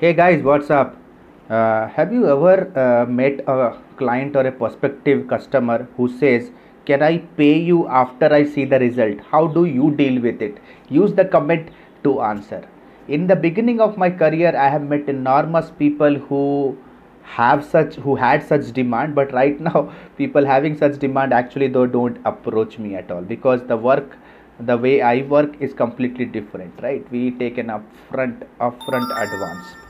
Hey guys, what's up? Uh, have you ever uh, met a client or a prospective customer who says, Can I pay you after I see the result? How do you deal with it? Use the comment to answer. In the beginning of my career, I have met enormous people who have such who had such demand but right now people having such demand actually though don't approach me at all because the work the way i work is completely different right we take an upfront upfront advance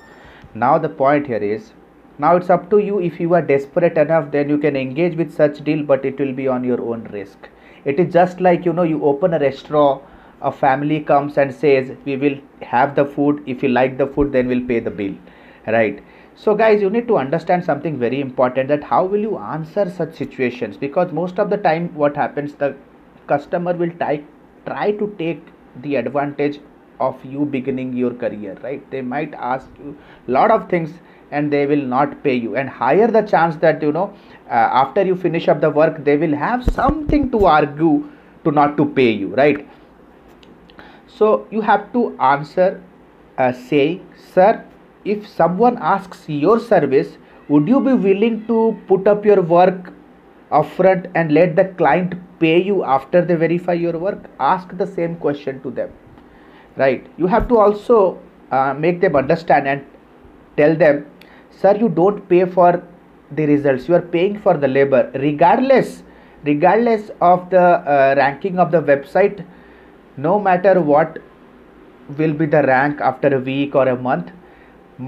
now the point here is now it's up to you. If you are desperate enough then you can engage with such deal but it will be on your own risk. It is just like you know you open a restaurant a family comes and says we will have the food. If you like the food then we'll pay the bill. Right? So guys you need to understand something very important that how will you answer such situations? Because most of the time what happens the customer will try try to take the advantage of you beginning your career right? They might ask you a lot of things and they will not pay you. And higher the chance that you know uh, after you finish up the work they will have something to argue to not to pay you right? So you have to answer uh, say sir if someone asks your service would you be willing to put up your work upfront and let the client pay you after they verify your work? Ask the same question to them right? You have to also uh, make them understand and tell them sir you don't pay for the results. You are paying for the labor. Regardless regardless of the uh, ranking of the website no matter what will be the rank after a week or a month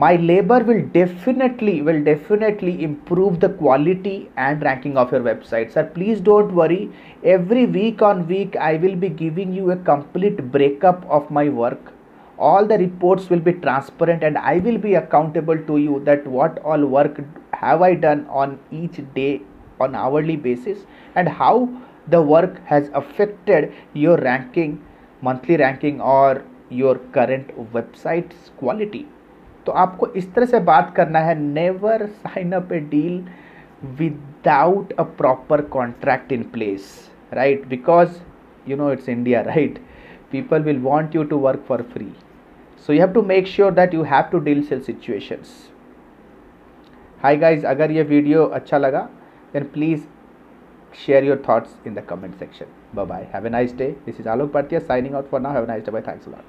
my labor will definitely will definitely improve the quality and ranking of your website. Sir please don't worry. Every week on week i will be giving you a complete breakup of my work. All the reports will be transparent and i will be accountable to you that what all work have i done on each day on hourly basis and how the work has affected your ranking monthly ranking or your current website's quality तो आपको इस तरह से बात करना है never sign up a deal without a proper contract in place right because you know it's India right people will want you to work for free so you have to make sure that you have to deal sale situations hi guys अगर ये video अच्छा लगा then please thoughts in the comment section. Bye bye have a nice day. This is alok bhatia signing out for now. Have a nice day. Bye. Thanks a lot.